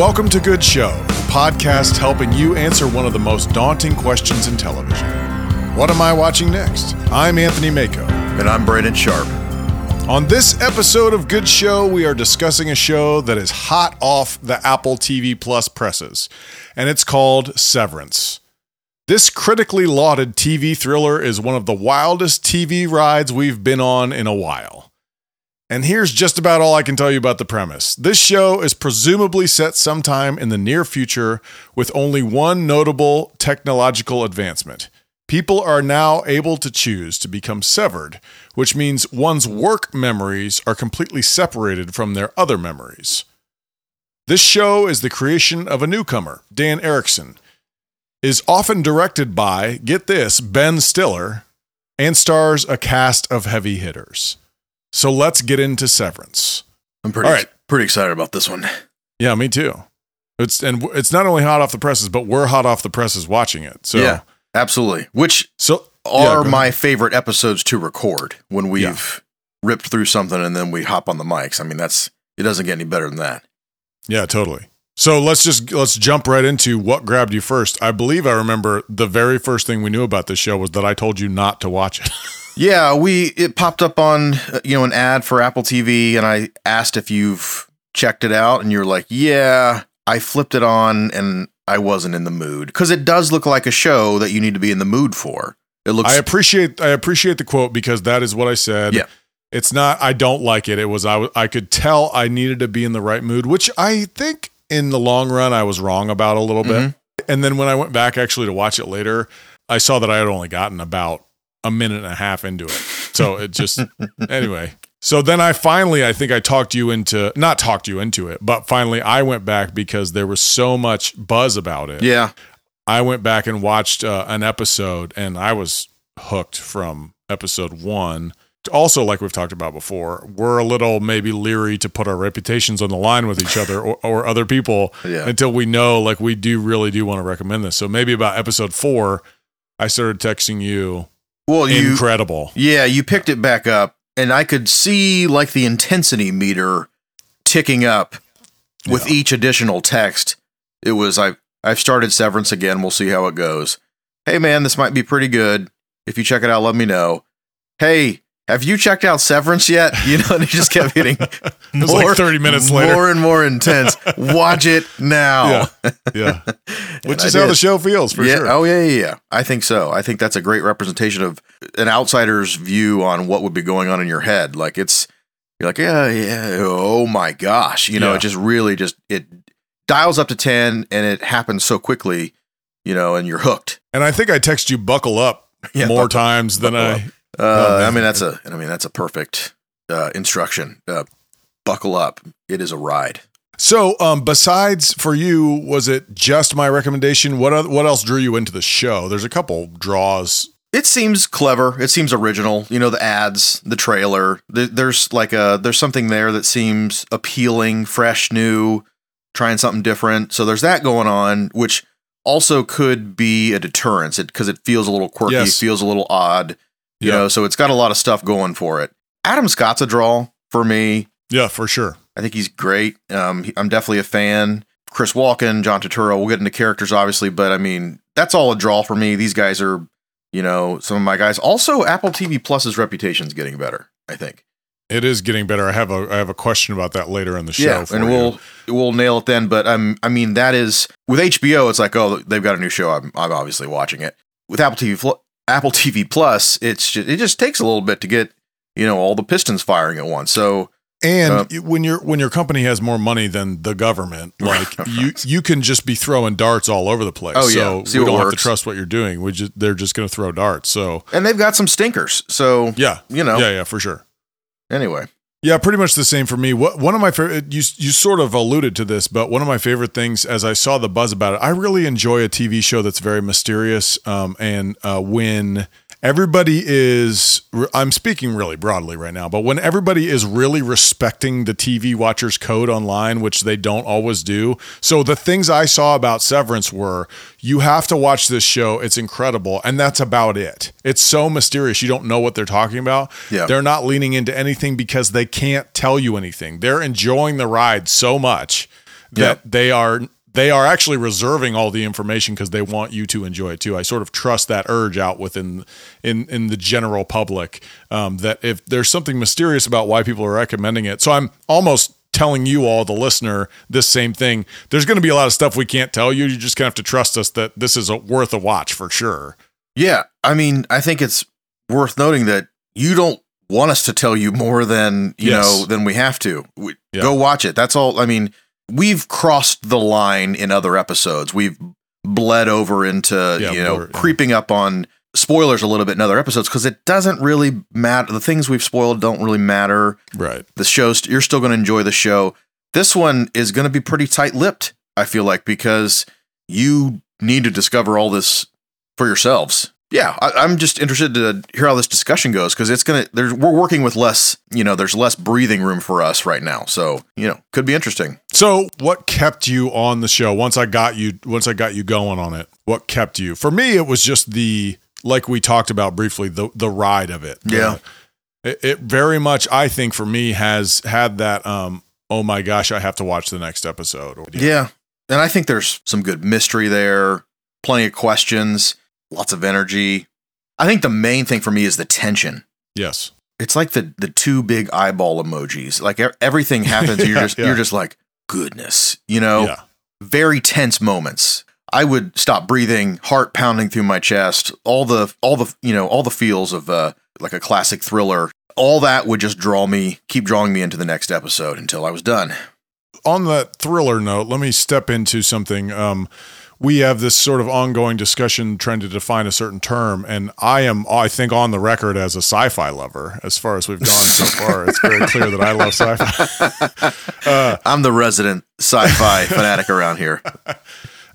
Welcome to Good Show, the podcast helping you answer one of the most daunting questions in television. What am I watching next? I'm Anthony Mako. And I'm Braden Sharp. On this episode of Good Show, we are discussing a show that is hot off the Apple TV Plus presses, and it's called Severance. This critically lauded TV thriller is one of the wildest TV rides we've been on in a while. And here's just about all I can tell you about the premise. This show is presumably set sometime in the near future with only one notable technological advancement. People are now able to choose to become severed, which means one's work memories are completely separated from their other memories. This show is the creation of a newcomer, Dan Erickson, is often directed by, get this, Ben Stiller, and stars a cast of heavy hitters. So let's get into Severance. I'm pretty All right. pretty excited about this one. Yeah, me too. It's and it's not only hot off the presses, but we're hot off the presses watching it. So yeah, absolutely. Which so yeah, are ahead. my favorite episodes to record when we've ripped through something and then we hop on the mics. I mean, that's it doesn't get any better than that. Yeah, totally. So let's just let's jump right into what grabbed you first. I believe I remember the very first thing we knew about this show was that I told you not to watch it. Yeah, we it popped up on you know an ad for Apple TV, and I asked if you've checked it out, and you're like, yeah. I flipped it on, and I wasn't in the mood because it does look like a show that you need to be in the mood for. It looks I appreciate I appreciate the quote because that is what I said. Yeah. It's not I don't like it. It was I w- I could tell I needed to be in the right mood, which I think in the long run I was wrong about a little bit. And then when I went back actually to watch it later, I saw that I had only gotten about a minute and a half into it. So it just anyway. So then I finally I think I talked you into not talked you into it, but finally I went back because there was so much buzz about it. yeah. I went back and watched uh, an episode, and I was hooked from episode one. Also, like we've talked about before, we're a little maybe leery to put our reputations on the line with each other or, or other people Yeah. until we know, like, we do really do want to recommend this. So maybe about episode four, I started texting you, Well, you incredible. Yeah, you picked it back up, and I could see like the intensity meter ticking up with Yeah. each additional text. It was I I've started Severance again. We'll see how it goes. Hey man, this might be pretty good. If you check it out, let me know. Hey, have you checked out Severance yet? You know, and it just kept getting It was like 30 minutes later. more and more intense. Watch it now. Yeah. Yeah. Which is how the show feels for yeah. sure. Oh yeah, yeah, yeah. I think so. I think that's a great representation of an outsider's view on what would be going on in your head. Like it's you're like, yeah, yeah. Oh my gosh. You know, Yeah. it just really just it dials up to ten and it happens so quickly, you know, and you're hooked. And I think I text you buckle up Yeah, more buckle- times than I. Uh. I mean that's a I mean that's a perfect uh, instruction. Uh, buckle up. It is a ride. So, um, besides for you, was it just my recommendation? What what else drew you into the show? There's a couple draws. It seems clever. It seems original. You know, the ads, the trailer. Th- There's like a there's something there that seems appealing, fresh, new, trying something different. So there's that going on, which also could be a deterrence because it, feels a little quirky, Yes. feels a little odd. You Yeah. know, so it's got a lot of stuff going for it. Adam Scott's a draw for me. Yeah, for sure. I think he's great. Um, he- I'm definitely a fan. Chris Walken, John Turturro. We'll get into characters, obviously, but I mean, that's all a draw for me. These guys are, you know, some of my guys. Also, Apple TV Plus's reputation is getting better. I think. It is getting better. I have a I have a question about that later in the show. yeah, for and you. we'll we'll nail it then. But um, I mean, that is with HBO. It's like, oh, they've got a new show. I'm I'm obviously watching it. With Apple TV Apple TV Plus, it's just, it just takes a little bit to get you know all the pistons firing at once. So And Uh, when your when your company has more money than the government, like you you can just be throwing darts all over the place. Oh, yeah. So we don't have to trust what you're doing. We just they're just going to throw darts. So and they've got some stinkers. So yeah, you know. yeah, yeah, for sure. Anyway, Yeah, pretty much the same for me. What one of my favorite you you sort of alluded to this, but one of my favorite things as I saw the buzz about it, I really enjoy a TV show that's very mysterious. Um, and uh, when everybody is I'm speaking really broadly right now, but when everybody is really respecting the TV watcher's code online, which they don't always do. So the things I saw about Severance were you have to watch this show, it's incredible, and that's about it. It's so mysterious. You don't know what they're talking about. Yeah. They're not leaning into anything because they can't tell you anything. They're enjoying the ride so much that Yeah. they are they are actually reserving all the information because they want you to enjoy it too. I sort of trust that urge out within in in the general public um, that if there's something mysterious about why people are recommending it, so I'm almost telling you all the listener this same thing. There's going to be a lot of stuff we can't tell you. You just gonna have to trust us that this is a, worth a watch for sure. Yeah, I mean, I think it's worth noting that you don't want us to tell you more than you Yes. know than we have to. We, Yeah. Go watch it. That's all. I mean, we've crossed the line in other episodes. We've bled over into Yeah, you know more, yeah. creeping up on spoilers a little bit in other episodes because it doesn't really matter. The things we've spoiled don't really matter. Right. The show's you're still going to enjoy the show. This one is going to be pretty tight lipped. I feel like because you need to discover all this for yourselves. Yeah, I, I'm just interested to hear how this discussion goes because it's gonna. There's we're working with less. You know, there's less breathing room for us right now. So you know, could be interesting. So, what kept you on the show once I got you once I got you going on it? What kept you? For me, it was just the like we talked about briefly the the ride of it. Yeah. it, it very much I think for me has had that. um Oh my gosh, I have to watch the next episode. Yeah, and I think there's some good mystery there. Plenty of questions. Lots of energy. I think the main thing for me is the tension. Yes. it's like the the two big eyeball emojis. Like everything happens, and you're just yeah. you're just like goodness, you know. Yeah. Very tense moments. I would stop breathing, heart pounding through my chest. All the all the you know all the feels of uh, like a classic thriller. All that would just draw me, keep drawing me into the next episode until I was done. on that thriller note, let me step into something. Um, we have this sort of ongoing discussion trying to define a certain term, and I am, I think, on the record as a sci-fi lover. As far as we've gone so far, it's very clear that I love sci-fi. I'm the resident sci-fi fanatic around here.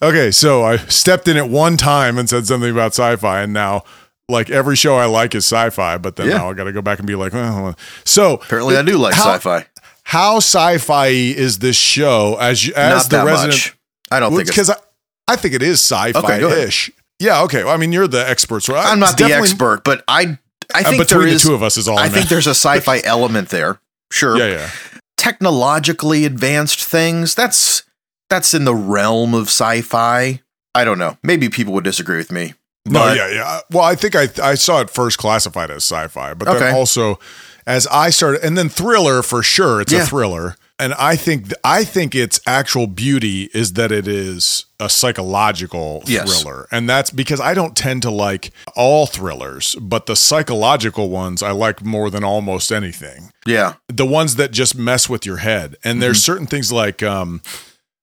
Okay, so I stepped in at one time and said something about sci-fi, and now. Like every show I like is sci-fi, but then Yeah. now I got to go back and be like, well, so Apparently, I do like How- sci-fi. how sci-fi is this show as you, as Not the resident much. I don't think because I, I think it is sci-fi Okay, ish. Yeah, okay. Well, I mean, you're the expert, so I'm not the expert, but I I Uh, think between there the two of us is all I I, think there's a sci-fi element there. Sure. Yeah, yeah. Technologically advanced things, that's that's in the realm of sci-fi. I don't know. Maybe people would disagree with me. No, But yeah, yeah. Well, I think I I saw it first classified as sci-fi, but Okay. then also as I started, and then thriller for sure. It's Yeah. a thriller, and I think I think its actual beauty is that it is a psychological Yes. thriller, and that's because I don't tend to like all thrillers, but the psychological ones I like more than almost anything. yeah. the ones that just mess with your head. And there's Mm-hmm. certain things like um,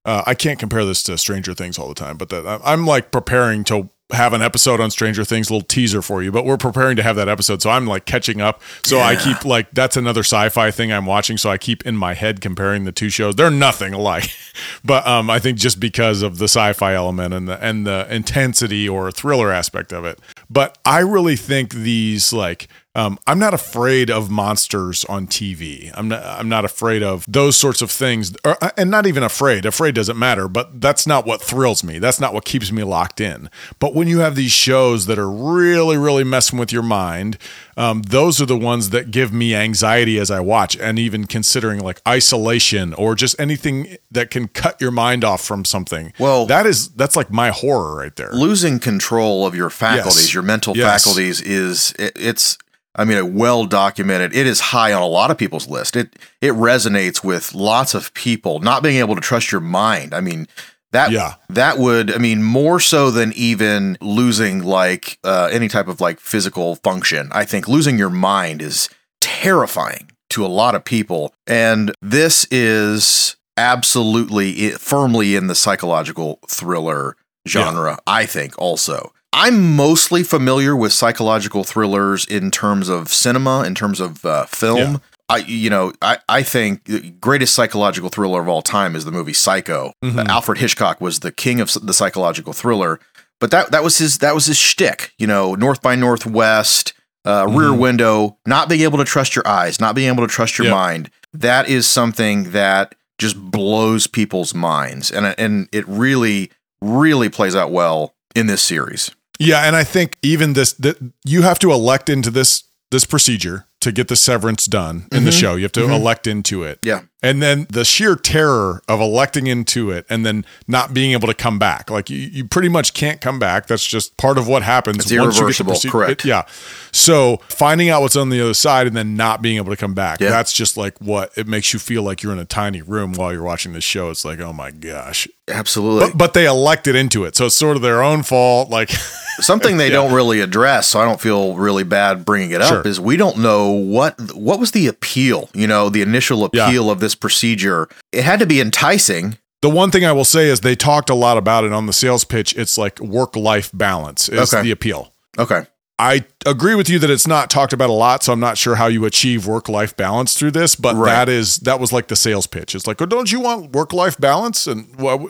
uh, I can't compare this to Stranger Things all the time, but that I'm like preparing to have an episode on Stranger Things, little teaser for you. But we're preparing to have that episode, so I'm like catching up. So I keep like that's another sci-fi thing I'm watching. So I keep in my head comparing the two shows. They're nothing alike, but um, I think just because of the sci-fi element and the and the intensity or thriller aspect of it. But I really think these like um, I'm not afraid of monsters on TV. I'm not. I'm not afraid of those sorts of things, or, and not even afraid. Afraid doesn't matter. But that's not what thrills me. That's not what keeps me locked in. But when you have these shows that are really, really messing with your mind, um, those are the ones that give me anxiety as I watch, and even considering like isolation or just anything that can cut your mind off from something. Well- that is that's like my horror right there. Losing control of your faculties, Yes. your mental Yes. faculties is it, it's I mean, a well documented. It is high on a lot of people's list. It it resonates with lots of people. Not being able to trust your mind. I mean, that Yeah. that would. I mean, more so than even losing like uh, any type of like physical function. I think losing your mind is terrifying to a lot of people, and this is absolutely firmly in the psychological thriller genre. I think also. I'm mostly familiar with psychological thrillers in terms of cinema, in terms of uh, film. Yeah. I, you know, I, I think the greatest psychological thriller of all time is the movie Psycho. Mhm. Uh, Alfred Hitchcock was the king of the psychological thriller, but that that was his that was his shtick. You know, North by Northwest, uh, Rear Mhm. Window, not being able to trust your eyes, not being able to trust your Yep. mind. That is something that just blows people's minds, and and it really really plays out well in this series. Yeah, and I think even this that you have to elect into this this procedure to get the severance done in the Mhm. show. You have to Mhm. elect into it. Yeah. And then the sheer terror of electing into it and then not being able to come back. Like you, you pretty much can't come back. That's just part of what happens. It's irreversible, correct. It, yeah. So finding out what's on the other side and then not being able to come back. Yeah. That's just like what it makes you feel like you're in a tiny room while you're watching this show. It's like, oh my gosh. Absolutely. But, but they elected into it. So it's sort of their own fault. Like Something they don't really address, so I don't feel really bad bringing it up, Sure. is we don't know what what was the appeal, you know, the initial Yeah. appeal of this procedure. It had to be enticing. The one thing I will say is they talked a lot about it on the sales pitch. It's like work life balance is Okay. the appeal. Okay. I agree with you that it's not talked about a lot, so I'm not sure how you achieve work life balance through this. But Right. that is that was like the sales pitch. It's like, oh, don't you want work life balance? And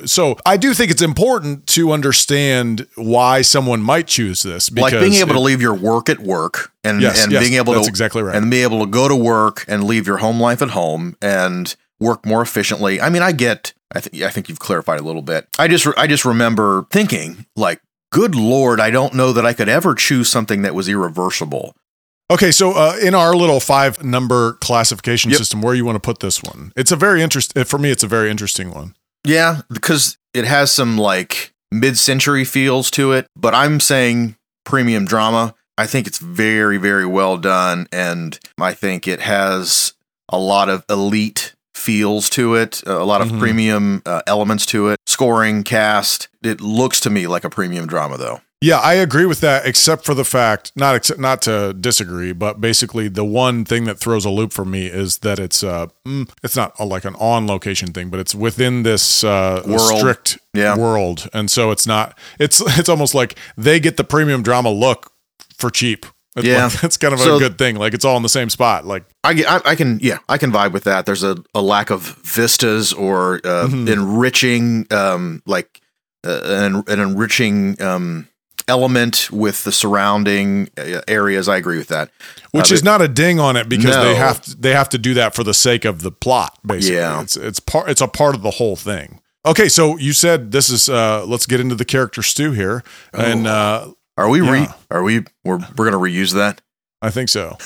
so I do think it's important to understand why someone might choose this. Because like being able it- to leave your work at work and, Yes, and yes, being able to exactly right. and be able to go to work and leave your home life at home and work more efficiently. I mean, I get. I think I think you've clarified a little bit. I just I just remember thinking like, good lord, I don't know that I could ever choose something that was irreversible. Okay, so uh, in our little five number classification Yep. system, where you want to put this one? It's a very interesting for me. It's a very interesting one. Yeah, because it has some like mid-century feels to it, but I'm saying premium drama. I think it's very very well done and I think it has a lot of elite feels to it, a lot of Mhm. premium uh, elements to it. Scoring, cast, it looks to me like a premium drama though. Yeah, I agree with that, except for the fact not except not to disagree, but basically the one thing that throws a loop for me is that it's uh mm, it's not a, like an on location thing, but it's within this uh World. strict Yeah. world, and so it's not it's it's almost like they get the premium drama look for cheap. It's Yeah. like, that's kind of So- a good thing. Like it's all in the same spot. Like I, I, I can yeah I can vibe with that. There's a, a lack of vistas or uh, Mhm. enriching um like an, an enriching um element with the surrounding uh, areas. I agree with that. which Uh, is not a ding on it because they have to, they have to do that for the sake of the plot basically Yeah. it's it's part it's a part of the whole thing okay so you said this is uh let's get into the character stew here and uh Are we re Yeah. are we we're we're gonna reuse that? i think so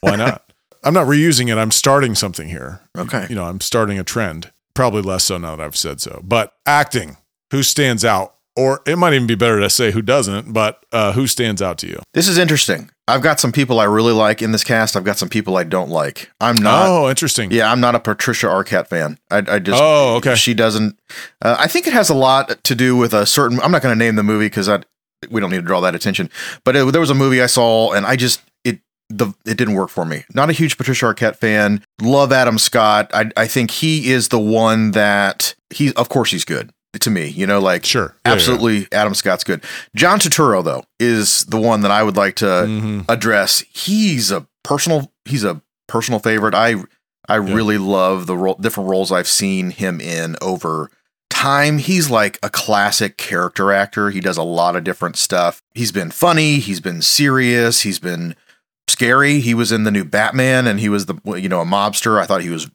why not i'm not reusing it i'm starting something here Okay. you know i'm starting a trend probably less so now that i've said so but acting who stands out or it might even be better to say who doesn't but uh who stands out to you This is interesting. I've got some people I really like in this cast. I've got some people I don't like. I'm not. oh interesting Yeah, I'm not a Patricia Arquette fan. I, I just oh okay she doesn't. Uh, I think it has a lot to do with a certain. I'm not going to name the movie because I we don't need to draw that attention. But it, there was a movie I saw and I just it the it didn't work for me. Not a huge Patricia Arquette fan. Love Adam Scott. I I think he is the one that he. Of course, he's good to me. You know, like sure Yeah, yeah. absolutely Adam Scott's good. John Turturro though is the one that I would like to Mhm. address. He's a personal he's a personal favorite. I I really love the role, different roles I've seen him in over time. He's like a classic character actor. He does a lot of different stuff. He's been funny, he's been serious, he's been scary. He was in the new Batman and he was the you know a mobster. I thought he was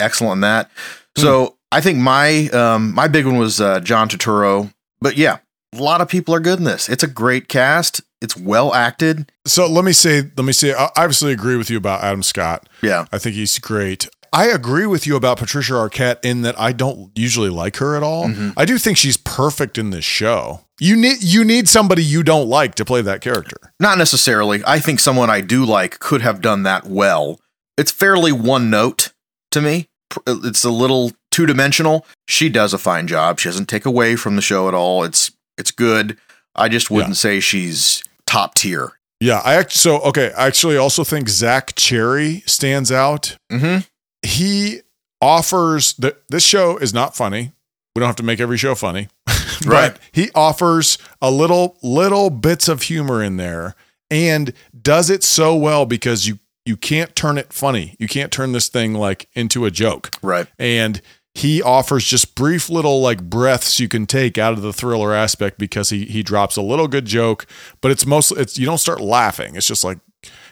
excellent in that. So, I think my um my big one was uh, John Turturro. But yeah, a lot of people are good in this. It's a great cast. It's well acted. So let me say, let me say, I obviously agree with you about Adam Scott. Yeah. I think he's great. I agree with you about Patricia Arquette in that I don't usually like her at all. Mhm. I do think she's perfect in this show. You need you need somebody you don't like to play that character. Not necessarily. I think someone I do like could have done that well. It's fairly one note to me. It's a little two dimensional. She does a fine job. She doesn't take away from the show at all. It's it's good. I just wouldn't say she's top tier. Yeah, I act so okay. I actually also think Zach Cherry stands out. Mm-hmm. He offers that this show is not funny. We don't have to make every show funny. Right. he offers a little little bits of humor in there and does it so well because you you can't turn it funny. You can't turn this thing like into a joke. Right. And he offers just brief little like breaths you can take out of the thriller aspect because he he drops a little good joke, but it's mostly it's you don't start laughing. It's just like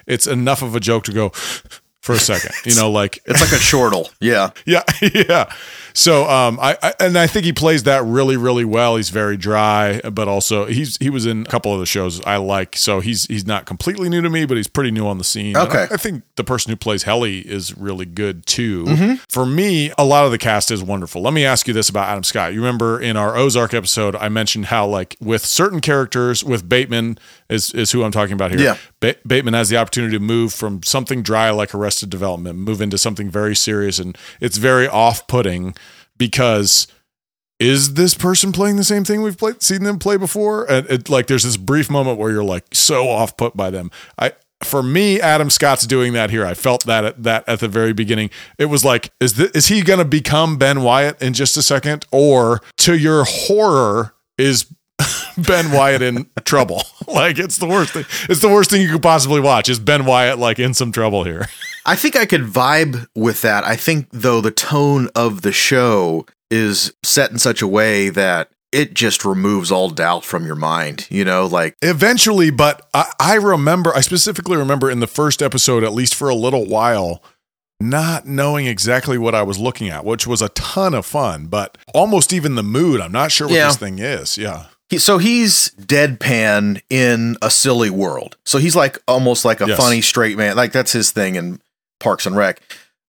it's enough of a joke to go for a second. You know, like It's like a chortle. Yeah. yeah, yeah. So um, I, I and I think he plays that really, really well. He's very dry, but also he's he was in a couple of the shows I like. So he's he's not completely new to me, but he's pretty new on the scene. Okay. I, I think the person who plays Helly is really good too. For me, a lot of the cast is wonderful. Let me ask you this about Adam Scott. You remember in our Ozark episode, I mentioned how like with certain characters, with Bateman is is who I'm talking about here. Yeah. Ba- Bateman has the opportunity to move from something dry like Arrested Development, move into something very serious, and it's very off-putting because is this person playing the same thing we've played seen them play before? And it like there's this brief moment where you're like so off-put by them. I for me, Adam Scott's doing that here. I felt that at, that at the very beginning. It was like, is this, is he going to become Ben Wyatt in just a second, or to your horror is Ben Wyatt in trouble? like it's the worst thing. It's the worst thing you could possibly watch. Is Ben Wyatt like in some trouble here? I think I could vibe with that. I think though the tone of the show is set in such a way that it just removes all doubt from your mind. You know, like Eventually, but I, I remember, I specifically remember in the first episode, at least for a little while, not knowing exactly what I was looking at, which was a ton of fun, but almost even the mood. I'm not sure what Yeah. this thing is. Yeah. He, so he's deadpan in a silly world. So he's like almost like a Yes. funny straight man. Like that's his thing in Parks and Rec.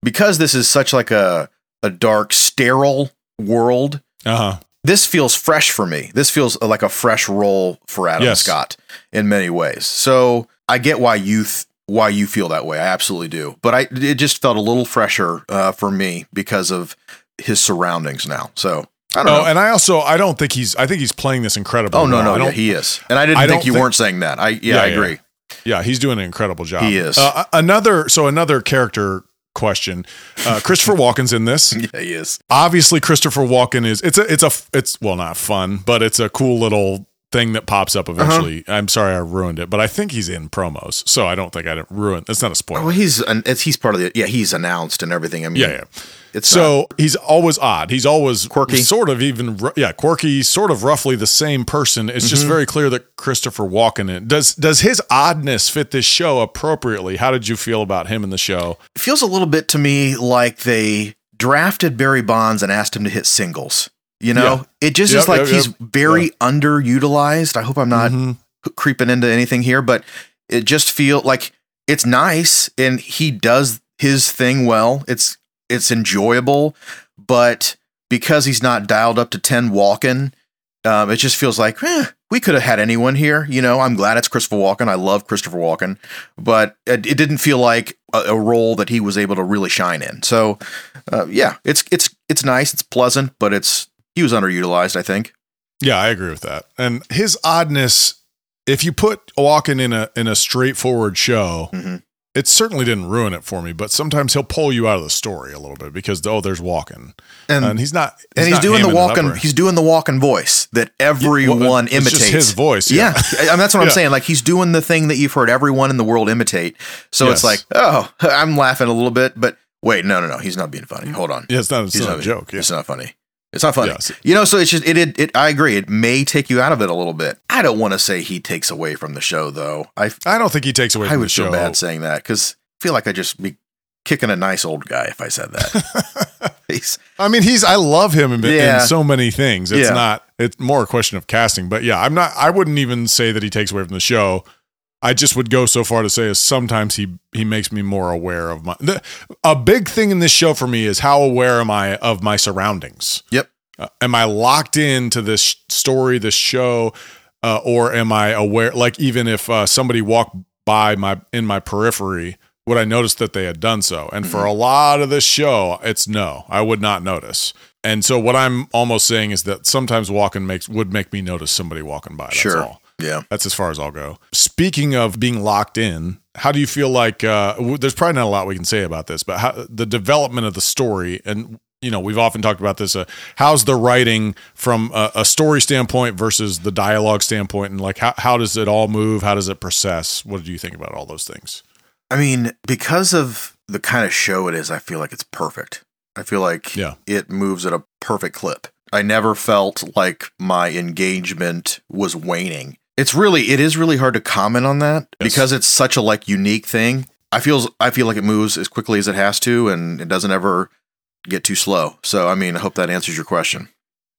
Because this is such like a a dark, sterile world. Uh huh. this feels fresh for me. This feels like a fresh role for Adam Yes. Scott in many ways. So I get why you th- why you feel that way. I absolutely do. But I it just felt a little fresher uh, for me because of his surroundings now. So I don't Oh, know. and I also, I don't think he's, I think he's playing this incredible. oh no well. no I yeah, he is. And I didn't I think you think- weren't saying that. I yeah, Yeah, I yeah. agree. Yeah, he's doing an incredible job. He is. Uh, another, so another character question. Uh, Christopher Walken's in this. Yeah, he is. obviously Christopher Walken is it's a it's a it's well not fun, but it's a cool little thing that pops up Uh-huh. eventually. I'm sorry I ruined it, but I think he's in promos, so I don't think I didn't ruin. It's not a spoiler. Well, he's an, it's, he's part of the yeah. He's announced and everything. I mean, yeah, yeah. It's so So he's always odd. He's always Quirky. sort of even yeah, quirky, sort of roughly the same person. It's Mm-hmm. just very clear that Christopher Walken in does does his oddness fit this show appropriately? How did you feel about him in the show? it feels a little bit to me like they drafted Barry Bonds and asked him to hit singles. You know, Yeah. it just Yep, is like yep, he's yep. very underutilized. I hope I'm not Mhm. creeping into anything here, but it just feel like it's nice and he does his thing well. It's it's enjoyable, but because he's not dialed up to ten Walken, um, it just feels like eh, we could have had anyone here. You know, I'm glad it's Christopher Walken. I love Christopher Walken, but it, it didn't feel like a, a role that he was able to really shine in. So, uh, yeah, it's it's it's nice. It's pleasant, but it's he was underutilized. I think. Yeah, I agree with that. And his oddness, if you put Walken in a in a straightforward show, Mhm. it certainly didn't ruin it for me. But sometimes he'll pull you out of the story a little bit because oh, there's Walken, And and he's not, and he's not doing the hamming it up Walken. He's doing the Walken voice that everyone well, imitates. just his voice. yeah, Yeah, I- mean, that's what I'm saying. Like he's doing the thing that you've heard everyone in the world imitate. So Yes. it's like, oh, I'm laughing a little bit, but wait, no, no, no, he's not being funny. Hold on, yeah. It's not, it's he's not a joke. Yeah. It's not funny. It's not funny. Yes. You know, so it's just it, it. It. I agree. It may take you out of it a little bit. I don't want to say he takes away from the show, though. I I don't think he takes away I from the show. feel bad saying that because I feel like I'd just be kicking a nice old guy if I said that. He's- I mean, he's I love him in, Yeah. in so many things. It's Yeah. not. It's more a question of casting. But yeah, I'm not. I wouldn't even say that he takes away from the show. I just would go so far to say is sometimes he he makes me more aware of my. The, a big thing in this show for me is how aware am I of my surroundings. yep. Uh, am I locked into this story, this show, uh, or am I aware? Like even if uh, somebody walked by my in my periphery, would I notice that they had done so? And for a lot of this show, it's no, I would not notice. And so what I'm almost saying is that sometimes Walken makes would make me notice somebody walking by. That's Sure. all. Yeah. That's as far as I'll go. Speaking of being locked in, how do you feel like? Uh, w- there's probably not a lot we can say about this, but how, the development of the story, and you know, we've often talked about this. Uh, how's the writing from a, a story standpoint versus the dialogue standpoint, and like how how does it all move? How does it process? What do you think about all those things? I mean, because of the kind of show it is, I feel like it's perfect. I feel like Yeah. it moves at a perfect clip. I never felt like my engagement was waning. It's really, it is really hard to comment on that Yes. because it's such a like unique thing. I feel I feel like it moves as quickly as it has to, and it doesn't ever get too slow. So I mean, I hope that answers your question.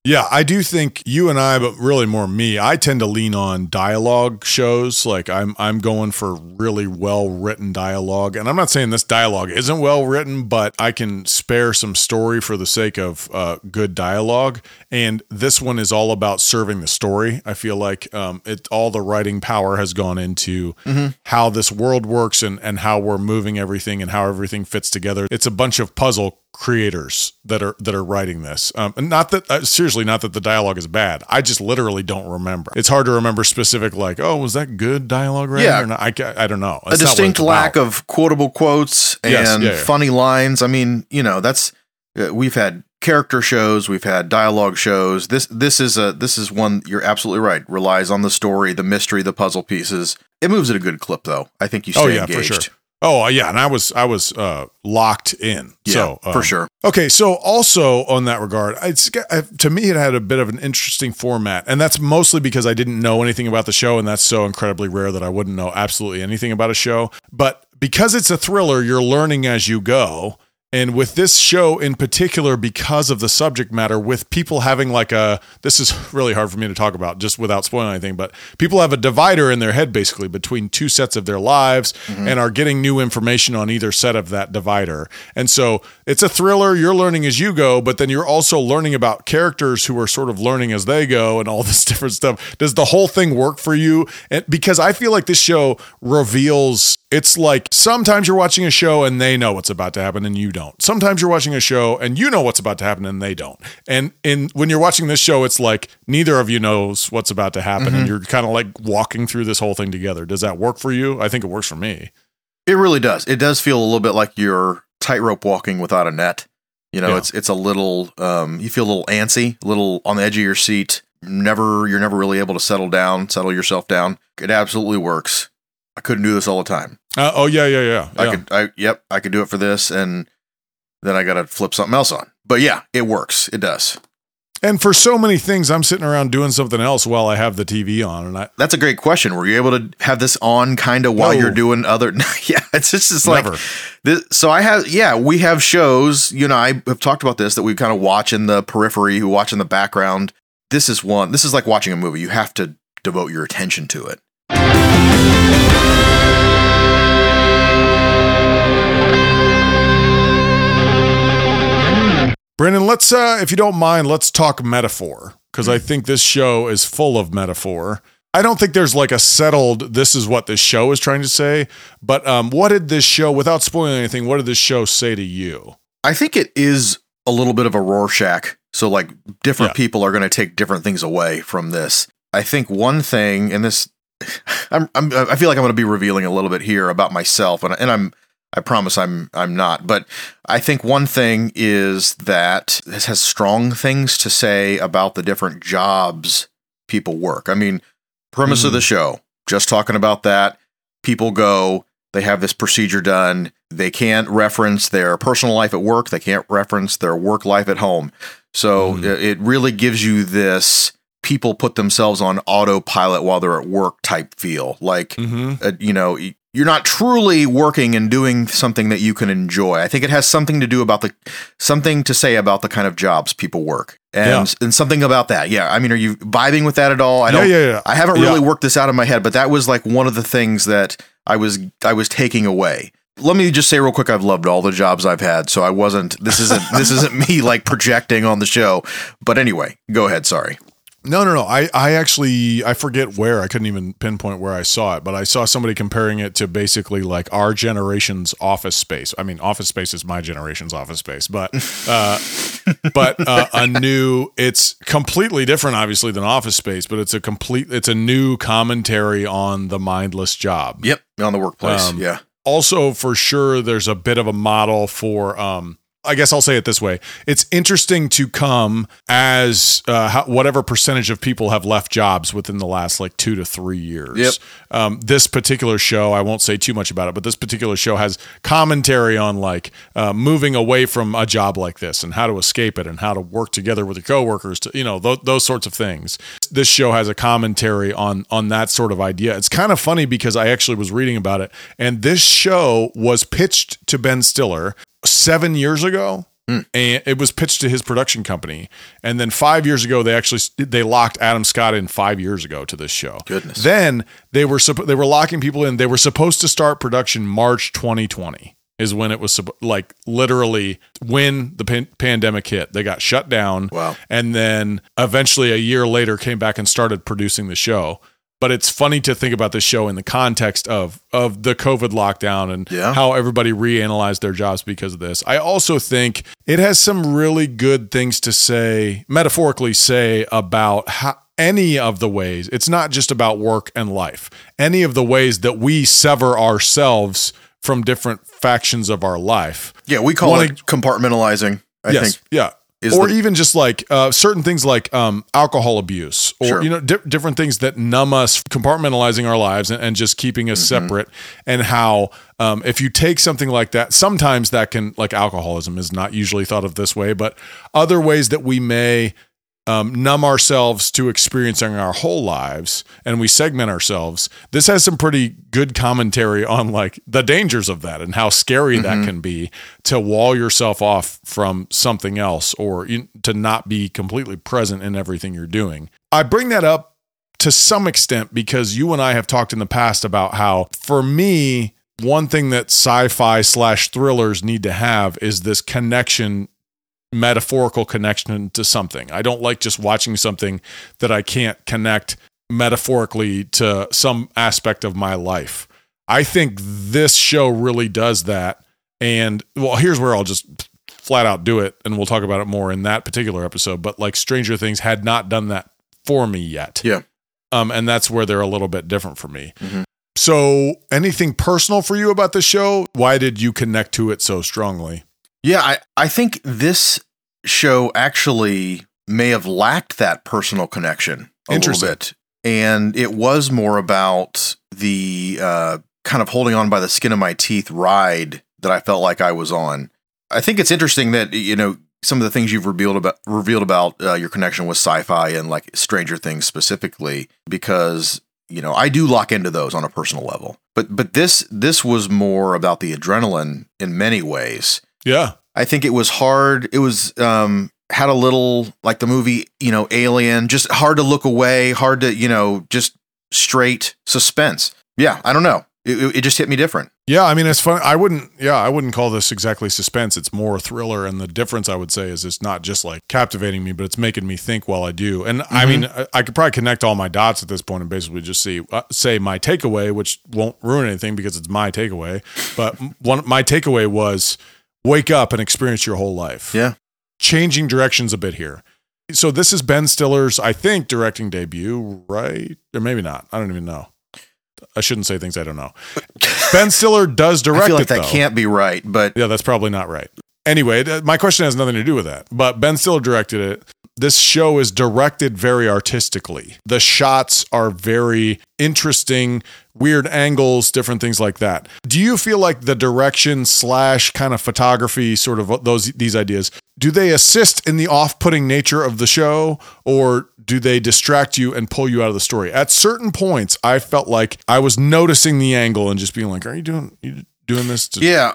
Yeah, I do think you and I, but really more me, I tend to lean on dialogue shows. Like I'm I'm going for really well written dialogue. And I'm not saying this dialogue isn't well written, but I can spare some story for the sake of uh, good dialogue. And this one is all about serving the story. I feel like um, it all the writing power has gone into how this world works and, and how we're moving everything and how everything fits together. It's a bunch of puzzle creators that are that are writing this. Um, and not that uh, seriously, not that the dialogue is bad. I just literally don't remember. It's hard to remember specific like, oh, was that good dialogue writing Yeah. or not? I, I don't know. a distinct lack of quotable quotes and Yes, yeah, yeah. funny lines. I mean, you know, that's uh, we've had character shows, we've had dialogue shows. This this is a this is one you're absolutely right. Relies on the story, the mystery, the puzzle pieces. It moves at a good clip though. I think you stay Oh yeah, engaged. for sure. Oh uh, yeah, and I was I was uh, locked in. Yeah, so for um, sure. Okay, so also on that regard, it's uh, to me it had a bit of an interesting format, and that's mostly because I didn't know anything about the show, and that's so incredibly rare that I wouldn't know absolutely anything about a show. But because it's a thriller, you're learning as you go. And with this show in particular, because of the subject matter, with people having like a, this is really hard for me to talk about just without spoiling anything, but people have a divider in their head basically between two sets of their lives mm-hmm. and are getting new information on either set of that divider. And so it's a thriller, you're learning as you go, but then you're also learning about characters who are sort of learning as they go and all this different stuff. Does the whole thing work for you? And because I feel like this show reveals it's like sometimes you're watching a show and they know what's about to happen and you don't. Sometimes you're watching a show and you know what's about to happen and they don't. And in when you're watching this show, it's like neither of you knows what's about to happen and you're kind of like walking through this whole thing together. Does that work for you? I think it works for me. It really does. It does feel a little bit like you're tightrope walking without a net. You know, Yeah. it's it's a little um you feel a little antsy, a little on the edge of your seat. Never you're never really able to settle down, settle yourself down. It absolutely works. I couldn't do this all the time. Uh, oh yeah, yeah, yeah. I yeah. could I yep, I could do it for this and then I got to flip something else on. But yeah, it works. It does. And for so many things, I'm sitting around doing something else while I have the TV on, and I That's a great question. Were you able to have this on kind of while No. you're doing other? yeah, it's just, just like this. So I have, yeah, we have shows. You know, I have talked about this that we kind of watch in the periphery, who watch in the background. This is one. This is like watching a movie. You have to devote your attention to it. Brandon, let's uh if you don't mind, let's talk metaphor because I think this show is full of metaphor. I don't think there's like a settled this is what this show is trying to say, but um what did this show without spoiling anything, what did this show say to you? I think it is a little bit of a Rorschach. So like different Yeah. people are going to take different things away from this. I think one thing, and this, I'm, I'm I feel like I'm going to be revealing a little bit here about myself, and and I'm I promise I'm I'm not, but I think one thing is that this has strong things to say about the different jobs people work. I mean, premise of the show, just talking about that. People go, they have this procedure done. They can't reference their personal life at work. They can't reference their work life at home. So Mhm. it really gives you this people put themselves on autopilot while they're at work type feel. Like, Mm-hmm. uh, you know, you're not truly working and doing something that you can enjoy. I think it has something to do about the something to say about the kind of jobs people work. And and something about that. Yeah. I mean, are you vibing with that at all? I Yeah, don't yeah, yeah. I haven't really Yeah. worked this out in my head, but that was like one of the things that I was I was taking away. Let me just say real quick, I've loved all the jobs I've had, so I wasn't. This isn't this isn't me like projecting on the show. But anyway, go ahead. Sorry. No, no, no. I, I actually I forget where. I couldn't even pinpoint where I saw it, but I saw somebody comparing it to basically like our generation's office space. I mean, office space is my generation's office space, but uh, but uh, a new. It's completely different, obviously, than office space, but it's a complete. It's a new commentary on the mindless job. Yep, on the workplace. Um, yeah, also for sure there's a bit of a model for um I guess I'll say it this way: it's interesting to come as uh, how, whatever percentage of people have left jobs within the last like two to three years. Yep. Um, this particular show, I won't say too much about it, but this particular show has commentary on like uh, moving away from a job like this and how to escape it and how to work together with your coworkers to you know th- those sorts of things. This show has a commentary on on that sort of idea. It's kind of funny because I actually was reading about it, and this show was pitched to Ben Stiller seven years ago hmm. and it was pitched to his production company. And then five years ago they actually they locked adam scott in five years ago to this show. Goodness. then they were they were locking people in. They were supposed to start production march 2020 is when it was like literally when the pan- pandemic hit. They got shut down. Wow. and then eventually a year later came back and started producing the show but it's funny to think about this show in the context of of the covid lockdown and Yeah. how everybody reanalyzed their jobs because of this. I also think it has some really good things to say, metaphorically say about how any of the ways. It's not just about work and life. Any of the ways that we sever ourselves from different factions of our life. Yeah, we call Wanting- it compartmentalizing. I yes, think. yeah. Is or the- even just like uh, certain things like um, alcohol abuse or Sure. you know di- different things that numb us compartmentalizing our lives and, and just keeping us Mm-hmm. separate and how um, if you take something like that sometimes that can like alcoholism is not usually thought of this way but other ways that we may um, numb ourselves to experiencing our whole lives and we segment ourselves this has some pretty good commentary on like the dangers of that and how scary that can be to wall yourself off from something else or you, to not be completely present in everything you're doing. I bring that up to some extent because you and i have talked in the past about how for me one thing that sci-fi slash thrillers need to have is this connection metaphorical connection to something. I don't like just watching something that I can't connect metaphorically to some aspect of my life. I think this show really does that. And well, here's where I'll just flat out do it and we'll talk about it more in that particular episode, but like Stranger Things had not done that for me yet. Yeah. Um and that's where they're a little bit different for me. Mhm. So, anything personal for you about the show? Why did you connect to it so strongly? Yeah, I, I think this show actually may have lacked that personal connection a little bit. And it was more about the uh, kind of holding on by the skin of my teeth ride that I felt like I was on. I think it's interesting that, you know, some of the things you've revealed about revealed about uh, your connection with sci-fi and like Stranger Things specifically, because you know I do lock into those on a personal level. But but this this was more about the adrenaline in many ways. Yeah. I think it was hard. It was um had a little like the movie, you know, Alien, just hard to look away, hard to, you know, just straight suspense. Yeah, I don't know. It, it- just hit me different. Yeah, I mean it's fun. I wouldn't. Yeah, I wouldn't call this exactly suspense. It's more thriller, and the difference I would say is it's not just like captivating me, but it's making me think while I do. And I mean, I, I could probably connect all my dots at this point and basically just see uh, say my takeaway, which won't ruin anything because it's my takeaway. But one my takeaway was wake up and experience your whole life. Yeah. changing directions a bit here. So this is Ben Stiller's, I think, directing debut, right? Or maybe not. I don't even know. I shouldn't say things I don't know. Ben Stiller does direct I feel like it, that though. can't be right, but Yeah, that's probably not right. Anyway, my question has nothing to do with that. But Ben Stiller directed it. This show is directed very artistically. The shots are very interesting, weird angles, different things like that. Do you feel like the direction slash kind of photography, sort of those these ideas, do they assist in the off-putting nature of the show, or do they distract you and pull you out of the story? At certain points, I felt like I was noticing the angle and just being like, "Are you doing you doing this?" To, yeah.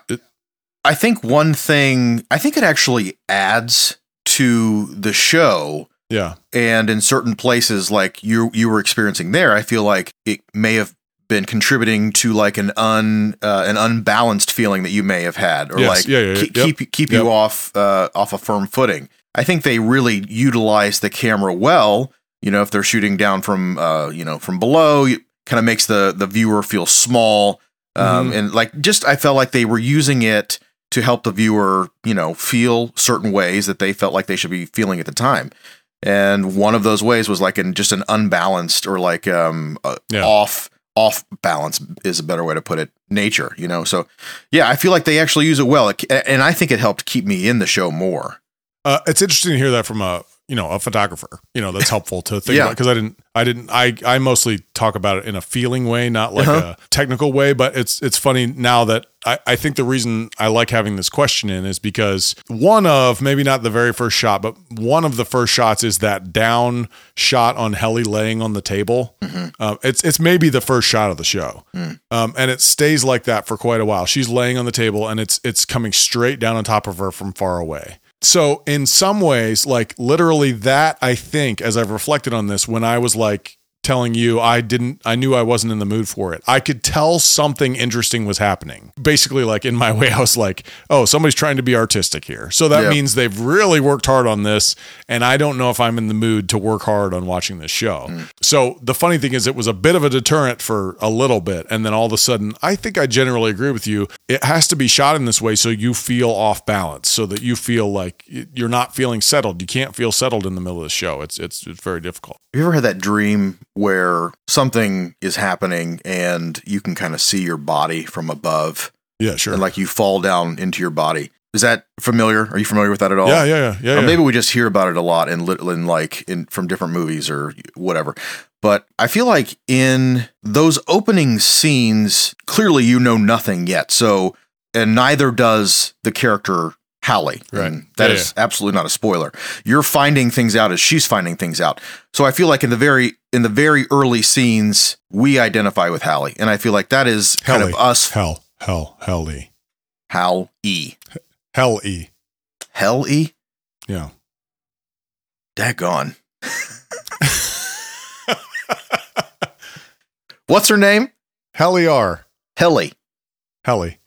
I think one thing, I think it actually adds to the show yeah. and in certain places like you you were experiencing there i feel like it may have been contributing to like an un uh, an unbalanced feeling that you may have had or Yes. like Yeah, yeah, yeah. keep Yep. keep, keep Yep. you off uh, off a firm footing i think they really utilize the camera well you know if they're shooting down from uh you know from below it kind of makes the the viewer feel small um Mhm. and like just i felt like they were using it to help the viewer you know feel certain ways that they felt like they should be feeling at the time. And one of those ways was like in just an unbalanced or like um uh, Yeah. off off balance is a better way to put it nature you know? So yeah i feel like they actually use it well. It- and i think it helped keep me in the show more. Uh, it's interesting to hear that from a you know a photographer. You know that's helpful to think Yeah. about because I didn't I didn't I I mostly talk about it in a feeling way, not like Uh-huh. a technical way. But it's it's funny now that I I think the reason I like having this question in is because one of maybe not the very first shot, but one of the first shots is that down shot on Helly laying on the table. Um, it's it's maybe the first shot of the show, um, and it stays like that for quite a while. She's laying on the table, and it's it's coming straight down on top of her from far away. So in some ways, like literally that, I think, as I've reflected on this, when I was like telling you I didn't I knew I wasn't in the mood for it. I could tell something interesting was happening. Basically like in my way I was like, "Oh, somebody's trying to be artistic here." So that Yeah. means they've really worked hard on this and I don't know if I'm in the mood to work hard on watching this show. Mm. So the funny thing is it was a bit of a deterrent for a little bit and then all of a sudden I think I generally agree with you. It has to be shot in this way so you feel off balance so that you feel like you're not feeling settled. You can't feel settled in the middle of the show. It's it's it's very difficult. Have you ever had that dream where something is happening and you can kind of see your body from above Yeah, sure. and like you fall down into your body? Is that familiar? Are you familiar with that at all? yeah, yeah, yeah, yeah. Or yeah. maybe we just hear about it a lot in, in like in from different movies or whatever. But I feel like in those opening scenes, clearly you know nothing yet. So, and neither does the character Hallie. Right. That Yeah, is absolutely not a spoiler. You're finding things out as she's finding things out. So I feel like in the very in the very early scenes, we identify with Hallie, and I feel like that is kind of us. Hell, hell, hell e. Hal E. Hell e. Hell E. Yeah. Daggone. What's her name? Helly R. Helly. Helly.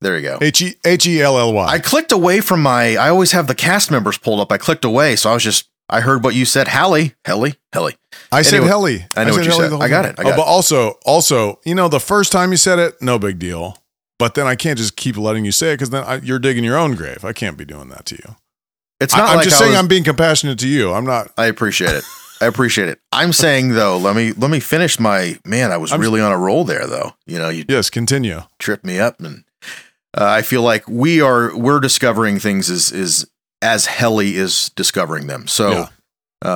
There you go. H E H E L L I Y. clicked away from my. I always have the cast members pulled up. I clicked away, so I was just. I heard what you said. Hallie, Helly, Helly. I said Anyway, Helly. I know what you Helly said. I got it. I got oh, but it. also, also, you know, the first time you said it, no big deal. But then I can't just keep letting you say it because then I, you're digging your own grave. I can't be doing that to you. It's not. I, am like just I saying was- I'm being compassionate to you. I'm not. I appreciate it. I appreciate it. I'm saying though, let me let me finish my man. I was I'm- really on a roll there though. You know, you Yes, continue. tripped me up, and uh, I feel like we are we're discovering things as is as Helly is discovering them. So, Yeah.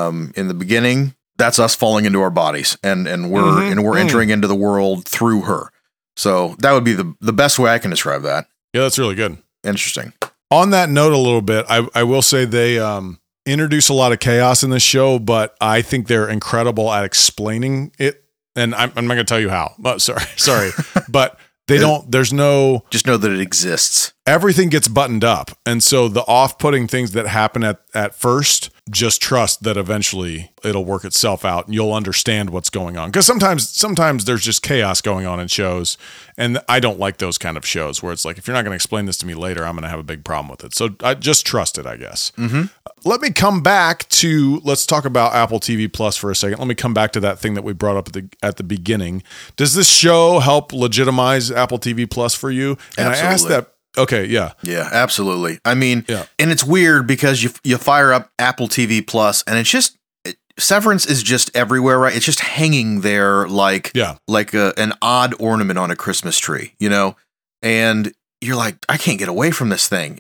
um, in the beginning, that's us falling into our bodies, and and we're Mhm. and we're Mm. entering into the world through her. So that would be the the best way I can describe that. Yeah, that's really good. Interesting. on that note a little bit i, I will say they um, introduce a lot of chaos in this show but i think they're incredible at explaining it and i'm, I'm not going to tell you how but sorry sorry but they don't there's no Just know that it exists. Everything gets buttoned up. And so the off-putting things that happen at, at first just trust that eventually it'll work itself out and you'll understand what's going on. Because sometimes sometimes there's just chaos going on in shows. And i don't like those kind of shows where it's like if you're not going to explain this to me later i'm going to have a big problem with it. So i just trust it i guess. Mm-hmm. Let me come back to let's talk about apple tv plus for a second. Let me come back to that thing that we brought up at the at the beginning. Does this show help legitimize apple tv plus for you? And i asked that okay yeah Yeah, absolutely. I mean, Yeah. and it's weird because you you fire up Apple TV Plus, and it's just it, Severance is just everywhere, right? It's just hanging there like yeah like a, an odd ornament on a Christmas tree, you know. And you're like, I can't get away from this thing.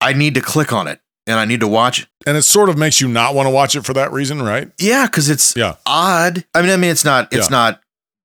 I need to click on it, and I need to watch. it. and it sort of makes you not want to watch it for that reason, right? Yeah, because it's Yeah. odd. I mean, I mean, it's not it's Yeah. not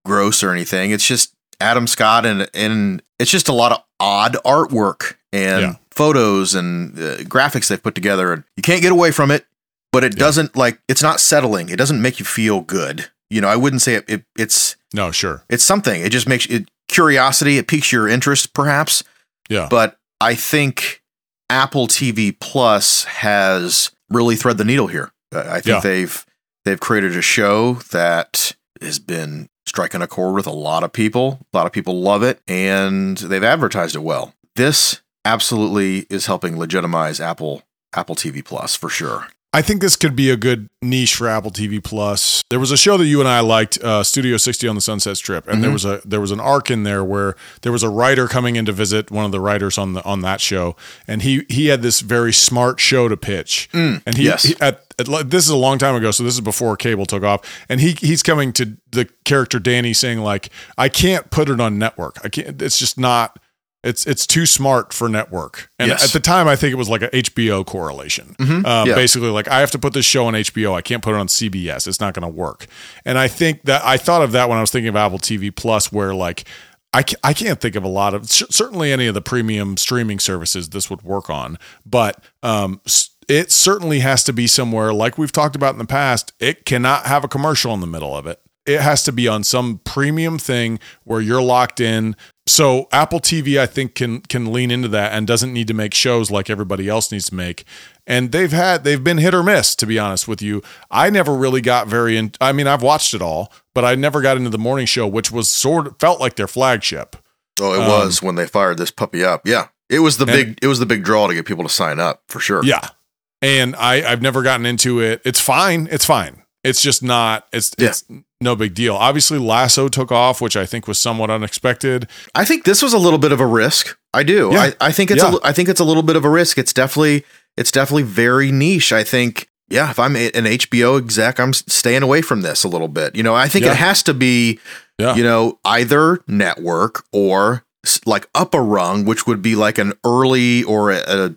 gross or anything. It's just Adam Scott and and it's just a lot of odd artwork and Yeah. photos and uh, graphics they've put together. And you can't get away from it, but it doesn't like it's not settling. It doesn't make you feel good. You know, I wouldn't say it, it it's No, sure. it's something. It just makes it curiosity. It piques your interest, perhaps. Yeah. But I think Apple TV Plus has really thread the needle here. I think Yeah. they've they've created a show that has been striking a chord with a lot of people. A lot of people love it, and they've advertised it well. This absolutely is helping legitimize Apple Apple TV Plus for sure. I think this could be a good niche for Apple TV Plus. There was a show that you and I liked, uh, Studio 60 on the Sunset Strip, and there Mhm. was a there was an arc in there where there was a writer coming in to visit one of the writers on the on that show, and he he had this very smart show to pitch, Mm, and he, yes. he- at this is a long time ago, so this is before cable took off, and he he's coming to the character Danny saying like, I can't put it on network. I can't. It's just not. It's it's too smart for network. And Yes. at the time, I think it was like a HBO correlation. Uh, Yeah. Basically, like I have to put this show on HBO. I can't put it on CBS. It's not going to work. And I think that I thought of that when I was thinking of Apple TV Plus, where like I, I can't think of a lot of certainly any of the premium streaming services this would work on, but um, it certainly has to be somewhere like we've talked about in the past. It cannot have a commercial in the middle of it. It has to be on some premium thing where you're locked in. So Apple TV, I think, can can lean into that and doesn't need to make shows like everybody else needs to make. And they've had they've been hit or miss, to be honest with you. I never really got very in. I mean, I've watched it all, but I never got into the morning show, which was sort of felt like their flagship. Oh, it Um, was when they fired this puppy up. Yeah, it was the And- big. It was the big draw to get people to sign up for sure. Yeah. And I, I've never gotten into it. It's fine. It's fine. It's just not, it's, Yeah. it's no big deal. Obviously, Lasso took off, which I think was somewhat unexpected. I think this was a little bit of a risk. I do. Yeah. I, I think it's Yeah. a, I think it's a little bit of a risk. It's definitely it's definitely very niche. I think yeah, if I'm an HBO exec, I'm staying away from this a little bit. You know, I think Yeah. it has to be Yeah. you know either network or like up a rung, which would be like an early or a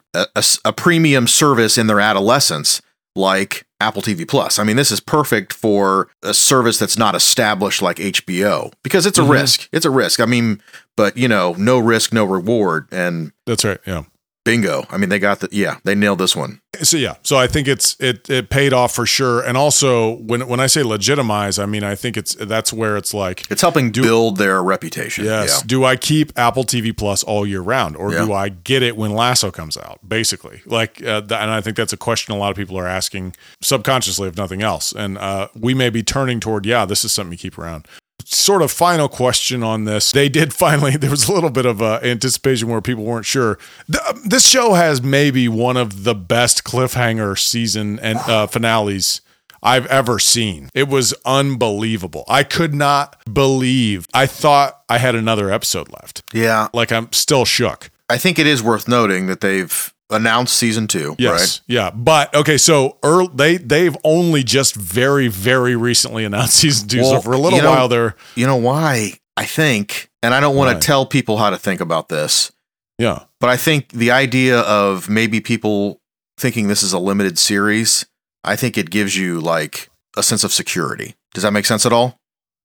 a premium service in their adolescence, like Apple TV Plus. I mean, this is perfect for a service that's not established like HBO because it's a Mhm. risk. It's a risk. I mean, but you know, no risk, no reward, and That's right. Yeah. Bingo. I mean, they got the yeah, they nailed this one. So yeah, so I think it's it it paid off for sure. And also when when I say legitimize, I mean I think it's that's where it's like It's helping build their reputation. Yes. Do I keep Apple TV Plus all year round, or do I get it when Lasso comes out? Basically, like, uh, and I think that's a question a lot of people are asking subconsciously, if nothing else. And uh, we may be turning toward, yeah, this is something you keep around. Sort of final question on this. They did finally. There was a little bit of uh, anticipation where people weren't sure. Th- this show has maybe one of the best cliffhanger season and uh, finales I've ever seen. It was unbelievable. I could not believe. I thought I had another episode left. Yeah. Like I'm still shook. I think it is worth noting that they've announced season two. Yes. Yeah. But okay, so earl they they've only just very very recently announced season 2. so for a little you know- while there Right. You know why? I think, and I don't want Why? to tell people how to think about this, yeah. but I think the idea of maybe people thinking this is a limited series, I think it gives you like a sense of security. Does that make sense at all?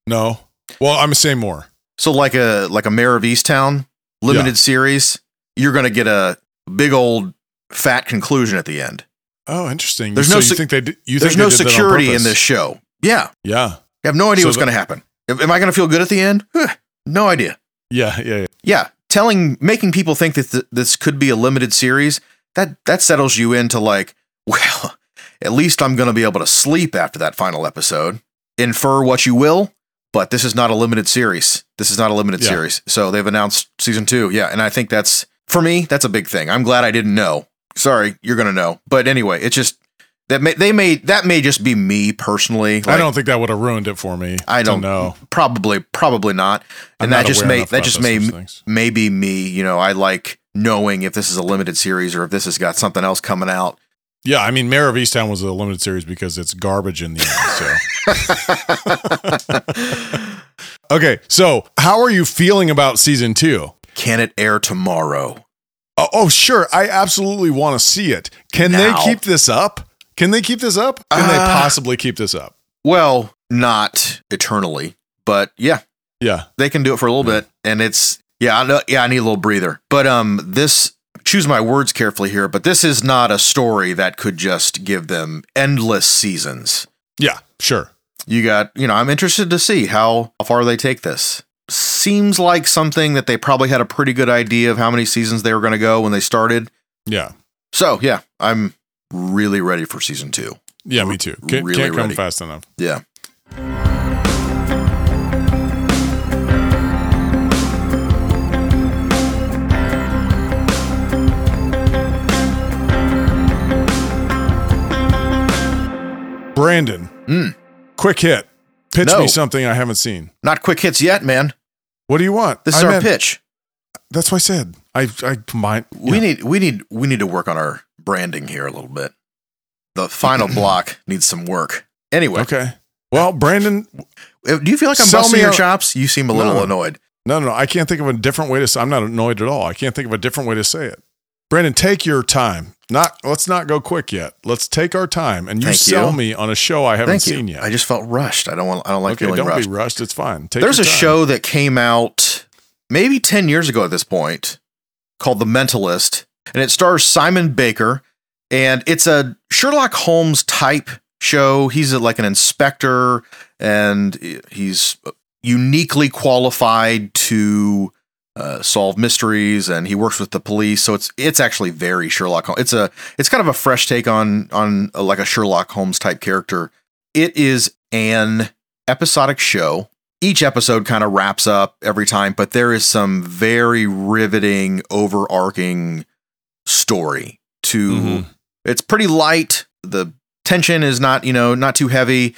No. Well, I'm saying more. So like a like a Mare of Easttown limited series, you're going to get a big old fat conclusion at the end. Oh, interesting. There's so no you think they did, you There's they no security in this show. Yeah, Yeah. I have no idea So what's the- going to happen. Am I going to feel good at the end? Huh, no idea. Yeah, yeah, yeah. Yeah, telling making people think that th- this could be a limited series that that settles you into like, well, at least I'm going to be able to sleep after that final episode. Infer what you will, but this is not a limited series. This is not a limited Yeah. series. So they've announced season 2. Yeah, and I think that's for me that's a big thing. I'm glad I didn't know. Sorry, you're going to know. But anyway, it's just that may, they may that may just be me personally. I don't think that would have ruined it for me. I don't know. Probably, probably not. And not that just may that just may sorts of things. maybe me. You know, I like knowing if this is a limited series or if this has got something else coming out. Yeah, I mean, Mare of Easttown was a limited series because it's garbage in the end. So, okay. So, how are you feeling about season two? Can it air tomorrow? Oh, oh, sure. I absolutely want to see it. Can Now. they keep this up? Can they keep this up? Can they Uh, possibly keep this up? Well, not eternally, but yeah, Yeah. they can do it for a little bit. And it's yeah, I know, yeah, I need a little breather. But um, this choose my words carefully here. But this is not a story that could just give them endless seasons. Yeah. Sure. you got you know i'm interested to see how far they take this seems like something that they probably had a pretty good idea of how many seasons they were going to go when they started Yeah. so yeah i'm really ready for season two Yeah. Me too. Can't, Really can't come ready. fast enough. yeah Brandon, Mm. quick hit. Pitch No. me something I haven't seen. not quick hits yet man What do you want? this is I our meant- pitch That's what I said. I I combined. we need we need we need to work on our branding here a little bit the final block needs some work. Anyway, Okay. Well, Brandon, uh, do you feel like I'm busting your chops? You seem a little No. annoyed. no, no, no. I can't think of a different way to say I'm not annoyed at all. I can't think of a different way to say it. Brandon, take your time. Not let's not go quick yet. Let's take our time and you Thank sell you. me on a show I haven't Thank seen you. yet. I just felt rushed. I don't want. I don't like okay, feeling don't rushed. be rushed. It's fine. Take There's a your time. show that came out maybe 10 years ago at this point called The Mentalist, and it stars Simon Baker, and it's a Sherlock Holmes type show. He's a, like an inspector, and he's uniquely qualified to uh, solve mysteries, and he works with the police. So it's it's actually very Sherlock Holmes. It's a it's kind of a fresh take on on uh, like a Sherlock Holmes type character. It is an episodic show each episode kind of wraps up every time, but there is some very riveting, overarching story to Mhm. it's pretty light. The tension is not, you know, not too heavy,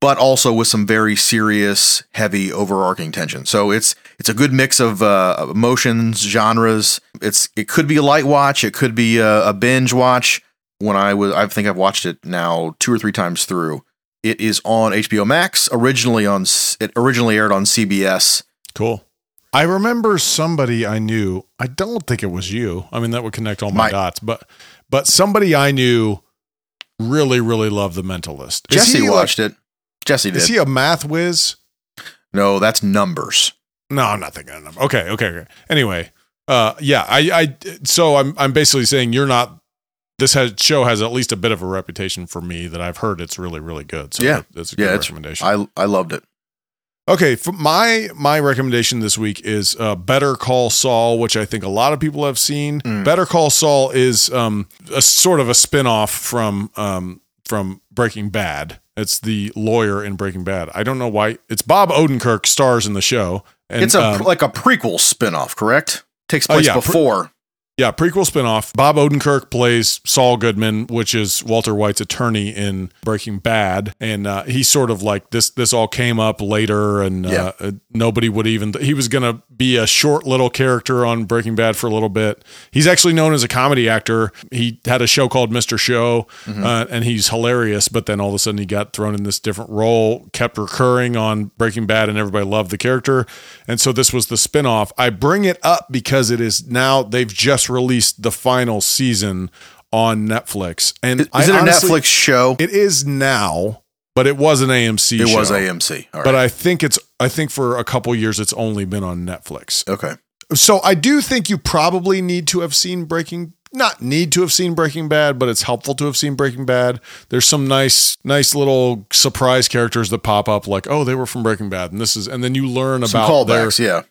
but also with some very serious, heavy, overarching tension. So it's it's a good mix of uh, emotions, genres. It's it could be a light watch, it could be a, a binge watch. When I was, I think I've watched it now two or three times through. It is on HBO Max. Originally on, it originally aired on CBS. Cool. I remember somebody I knew. I don't think it was you. I mean, that would connect all my, My- dots. But but somebody I knew really really loved The Mentalist. Is Jesse he like- watched it. Jesse did. Is he a math whiz? no, that's numbers. No, I'm not thinking of them. Okay, okay, okay. Anyway, uh, yeah, I, I, so I'm, I'm basically saying you're not. This has show has at least a bit of a reputation for me that I've heard it's really, really good. So Yeah. that's a good Yeah, recommendation. I I loved it. Okay, for my my recommendation this week is uh, Better Call Saul, which I think a lot of people have seen. Mm. Better Call Saul is um, a sort of a spin-off from um, from Breaking Bad. It's the lawyer in Breaking Bad. I don't know why. It's Bob Odenkirk stars in the show. And, it's a um, like a prequel spin-off, correct? Takes Oh, place yeah, pre- before. Yeah, prequel spinoff. Bob Odenkirk plays Saul Goodman, which is Walter White's attorney in Breaking Bad, and uh, he's sort of like this. This all came up later, and uh, uh, nobody would even. He was going to be a short little character on Breaking Bad for a little bit. He's actually known as a comedy actor. He had a show called Mr. Show, uh, and he's hilarious. But then all of a sudden, he got thrown in this different role, kept recurring on Breaking Bad, and everybody loved the character. And so this was the spinoff. I bring it up because it is now they've just released the final season on Netflix. And Is, I it a honestly- Netflix show? It is now, but it was an AMC. It was. AMC. All right. But I think it's I think for a couple years it's only been on Netflix. okay. So I do think you probably need to have seen Breaking not need to have seen Breaking Bad, but it's helpful to have seen Breaking Bad. There's some nice nice little surprise characters that pop up like, "Oh, they were from Breaking Bad." And this is and then you learn Some about their callbacks, yeah.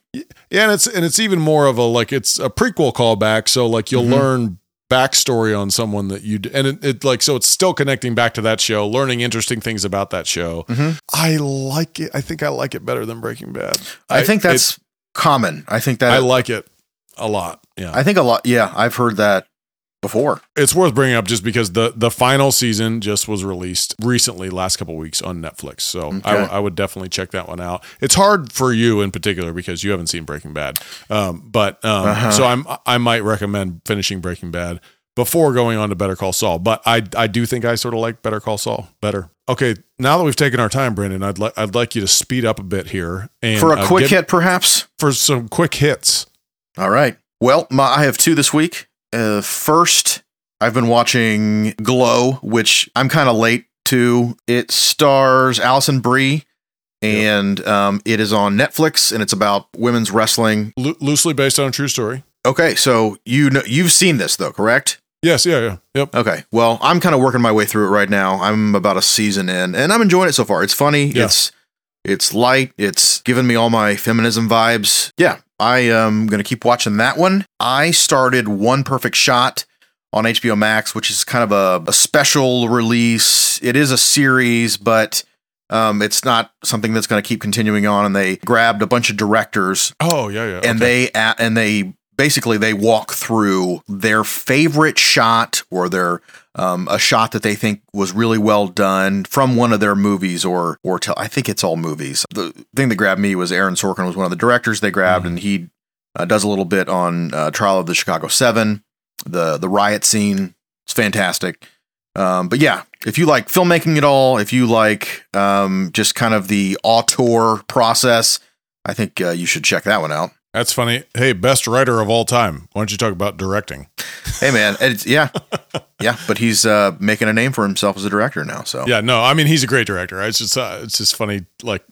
Yeah, and it's and it's even more of a like it's a prequel callback. So like you'll Mhm. learn backstory on someone that you and it, it like so it's still connecting back to that show, learning interesting things about that show. Mhm. I like it. I think I like it better than Breaking Bad. I, think it- that's common. I think that I like it a lot. Yeah, I think a lot. Yeah, I've heard that before. it's worth bringing up just because the the final season just was released recently, last couple weeks on Netflix. So I, Okay. I would definitely check that one out. It's hard for you in particular because you haven't seen Breaking Bad, um, but um, Uh-huh. so I'm I might recommend finishing Breaking Bad before going on to Better Call Saul. But I I do think I sort of like Better Call Saul better. Okay, now that we've taken our time, Brandon, I'd like I'd like you to speed up a bit here and For a uh, quick hit, perhaps. for some quick hits. All right. Well, my, I have two this week. Uh, first, I've been watching Glow, which I'm kind of late to. It stars Alison Brie, and um, it is on Netflix, and it's about women's wrestling. Loo- loosely based on a true story. Okay, so you know you've seen this though, correct? Yes, yeah, yeah, yep. Okay. Well, I'm kind of working my way through it right now. I'm about a season in, and I'm enjoying it so far. It's funny. Yeah. It's it's light. It's giving me all my feminism vibes. Yeah, I am gonna keep watching that one. I started One Perfect Shot on HBO Max, which is kind of a, a special release. It is a series, but um, it's not something that's going to keep continuing on. And they grabbed a bunch of directors Oh, yeah, yeah. and okay. they a- and they basically they walk through their favorite shot or their um, a shot that they think was really well done from one of their movies or or tell I think it's all movies. The thing that grabbed me was Aaron Sorkin was one of the directors they grabbed and he uh, does a little bit on uh, Trial of the Chicago Seven, the the riot scene. It's fantastic. Um, but yeah, if you like filmmaking at all, if you like um, just kind of the auteur process, I think uh, you should check that one out. That's funny. Hey, best writer of all time. Why don't you talk about directing? Hey man, it's, yeah, yeah, but he's uh, making a name for himself as a director now. So Yeah, no, I mean he's a great director. It's just uh, it's just funny. Like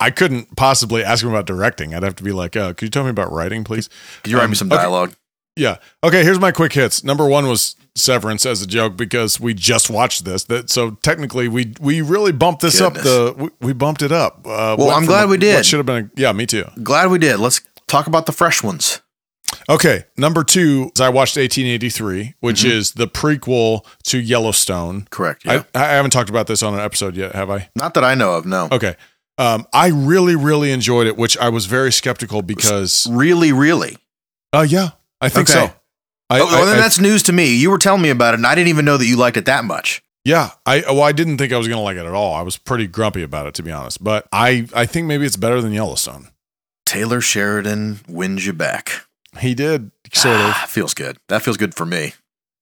I couldn't possibly ask him about directing. I'd have to be like, oh, could you tell me about writing, please? Could you write Um, me some okay. Yeah. Okay, here's my quick hits. Number one was Severance as a joke because we just watched this. That so technically we we really bumped this up. The we, we bumped it up. Uh, Well, I'm glad a- we did. Should have been? A, yeah, me too. Glad we did. Let's talk about the fresh ones. Okay, number two is I watched 1883, which Mm-hmm. is the prequel to Yellowstone. Correct. Yeah. I, I haven't talked about this on an episode yet, have I? Not that I know of. No. Okay. Um, I really, really enjoyed it, which I was very skeptical because, Really, really. uh, yeah, I think Okay. so. I, oh, well, I- then that's news to me. You were telling me about it, and I didn't even know that you liked it that much. yeah, I well, I didn't think I was gonna like it at all. I was pretty grumpy about it, to be honest. But I, I think maybe it's better than Yellowstone. Taylor Sheridan wins you back. He did sort of. Ah, feels good. That feels good for me.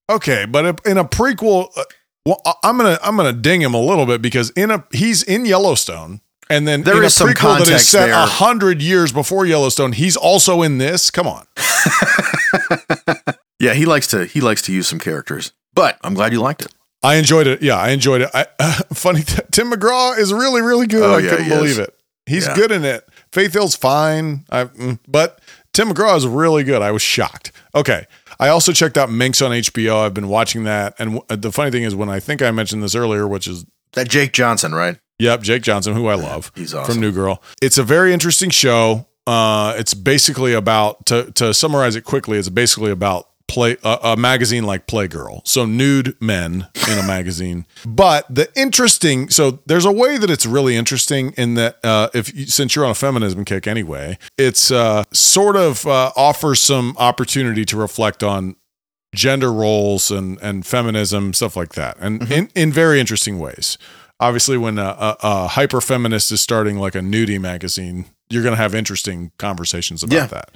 Okay, but in a prequel, uh, well, I'm gonna I'm gonna ding him a little bit because in a he's in Yellowstone, and then There in is a some prequel that is context set a hundred years before Yellowstone, he's also in this. Come on, Yeah, he likes to he likes to use some characters. But I'm glad you liked it. I enjoyed it. Yeah, I enjoyed it. I, funny, Tim McGraw is really really good. Oh, I yeah, couldn't he is. believe it. He's Yeah. good in it. Faith Hill's fine, I, mm, but Tim McGraw is really good. I was shocked. Okay. I also checked out Minx on HBO. I've been watching that. And the funny thing is, when I think I mentioned this earlier, which is That Jake Johnson, right? Yep, Jake Johnson, who I love He's awesome. from New Girl. It's a very interesting show. Uh, it's basically about to to summarize it quickly. It's basically about play a, a magazine like Playgirl, so nude men in a magazine. But the interesting, so there's a way that it's really interesting in that uh, if you, since you're on a feminism kick anyway, it's uh, sort of uh, offers some opportunity to reflect on gender roles and and feminism stuff like that. And in, in very interesting ways. Obviously when a, a, a hyper feminist is starting like a nudie magazine you're going to have interesting conversations about Yeah. that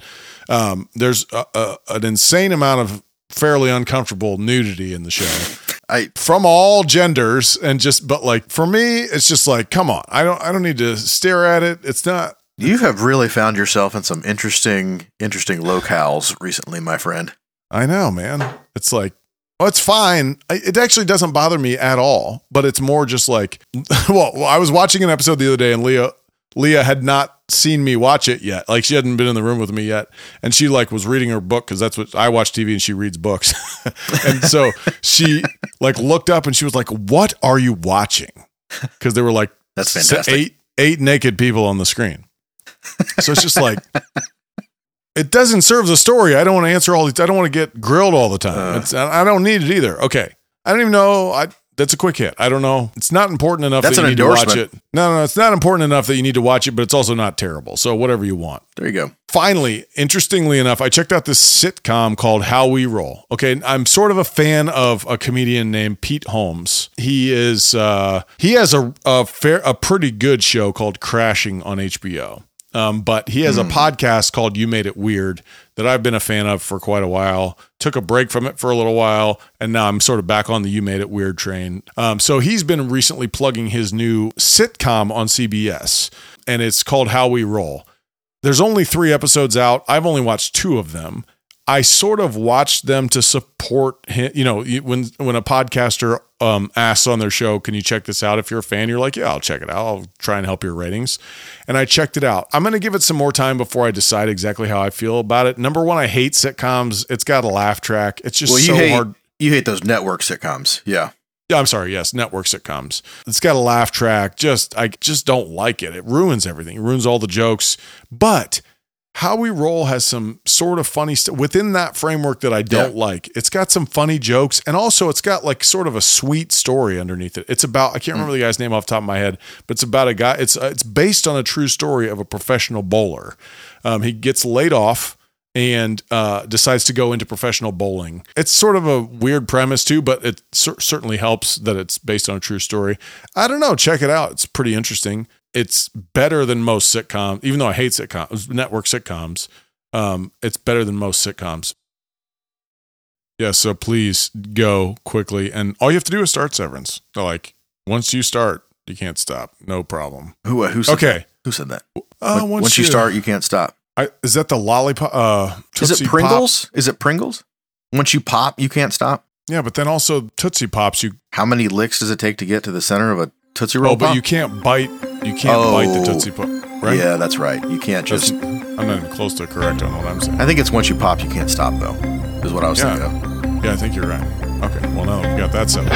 um, there's a, a, an insane amount of fairly uncomfortable nudity in the show I from all genders and just but like for me it's just like come on i don't i don't need to stare at it it's not you have really found yourself in some interesting interesting locales recently, my friend. I know, man. It's like, oh, it's fine. It actually doesn't bother me at all. But it's more just like, well, well, I was watching an episode the other day, and Leah, Leah had not seen me watch it yet. Like she hadn't been in the room with me yet, and she like was reading her book because that's what I watch TV and she reads books. and so she like looked up and she was like, "What are you watching?" Because there were like That's fantastic. eight eight naked people on the screen. So it's just like it doesn't serve the story. I don't want to answer all these. I don't want to get grilled all the time. Uh. it's, I don't need it either. Okay, I don't even know. I that's a quick hit. I don't know. It's not important enough That's that you need to watch it. No, no, no, it's not important enough that you need to watch it, but it's also not terrible. So whatever you want. There you go. Finally, interestingly enough, I checked out this sitcom called How We Roll. Okay, I'm sort of a fan of a comedian named Pete Holmes. He is uh, he has a a fair a pretty good show called Crashing on HBO. Um, but he has a podcast called You Made It Weird that I've been a fan of for quite a while. Took a break from it for a little while, and now I'm sort of back on the You Made It Weird train. Um, so he's been recently plugging his new sitcom on CBS, and it's called How We Roll. There's only three episodes out. I've only watched two of them. I sort of watched them to support him. You know, when when a podcaster um, asks on their show, "Can you check this out?" If you're a fan, you're like, "Yeah, I'll check it out. I'll try and help your ratings." And I checked it out. I'm going to give it some more time before I decide exactly how I feel about it. Number one, I hate sitcoms. It's got a laugh track. It's just Well, you so hate hard. you hate those network sitcoms. Yeah. Yeah, I'm sorry. Yes, network sitcoms. It's got a laugh track. Just I just don't like it. It ruins everything. It ruins all the jokes. But how we roll has some sort of funny stuff within that framework that I don't like. It's got some funny jokes and also it's got like sort of a sweet story underneath it. It's about I can't remember the guy's name off the top of my head, but it's about a guy. It's uh, it's based on a true story of a professional bowler. Um, he gets laid off and uh, decides to go into professional bowling. It's sort of a weird premise too, but it cer- certainly helps that it's based on a true story. I don't know. Check it out. It's pretty interesting. It's better than most sitcoms, even though I hate sitcoms, network sitcoms. Um, it's better than most sitcoms. Yeah, so please go quickly. And all you have to do is start Severance. Like, once you start, you can't stop. No problem. Who uh, who said Okay. that? Who said that? Uh, When- once, you start, you can't stop. I, is that the lollipop? Uh, Is it Pringles? Is it Pringles? Once you pop, you can't stop. Yeah, but then also Tootsie Pops. You How many licks does it take to get to the center of a Tootsie Roll oh, but Pop? you can't bite. You can't bite the Oh. Tootsie Pop, right? Yeah, that's right. You can't That's- just. I'm not even close to correct on what I'm saying. I think it's once you pop, you can't stop though. Is what I was Yeah. thinking of. Yeah, I think you're right. Okay, well now we got that settled.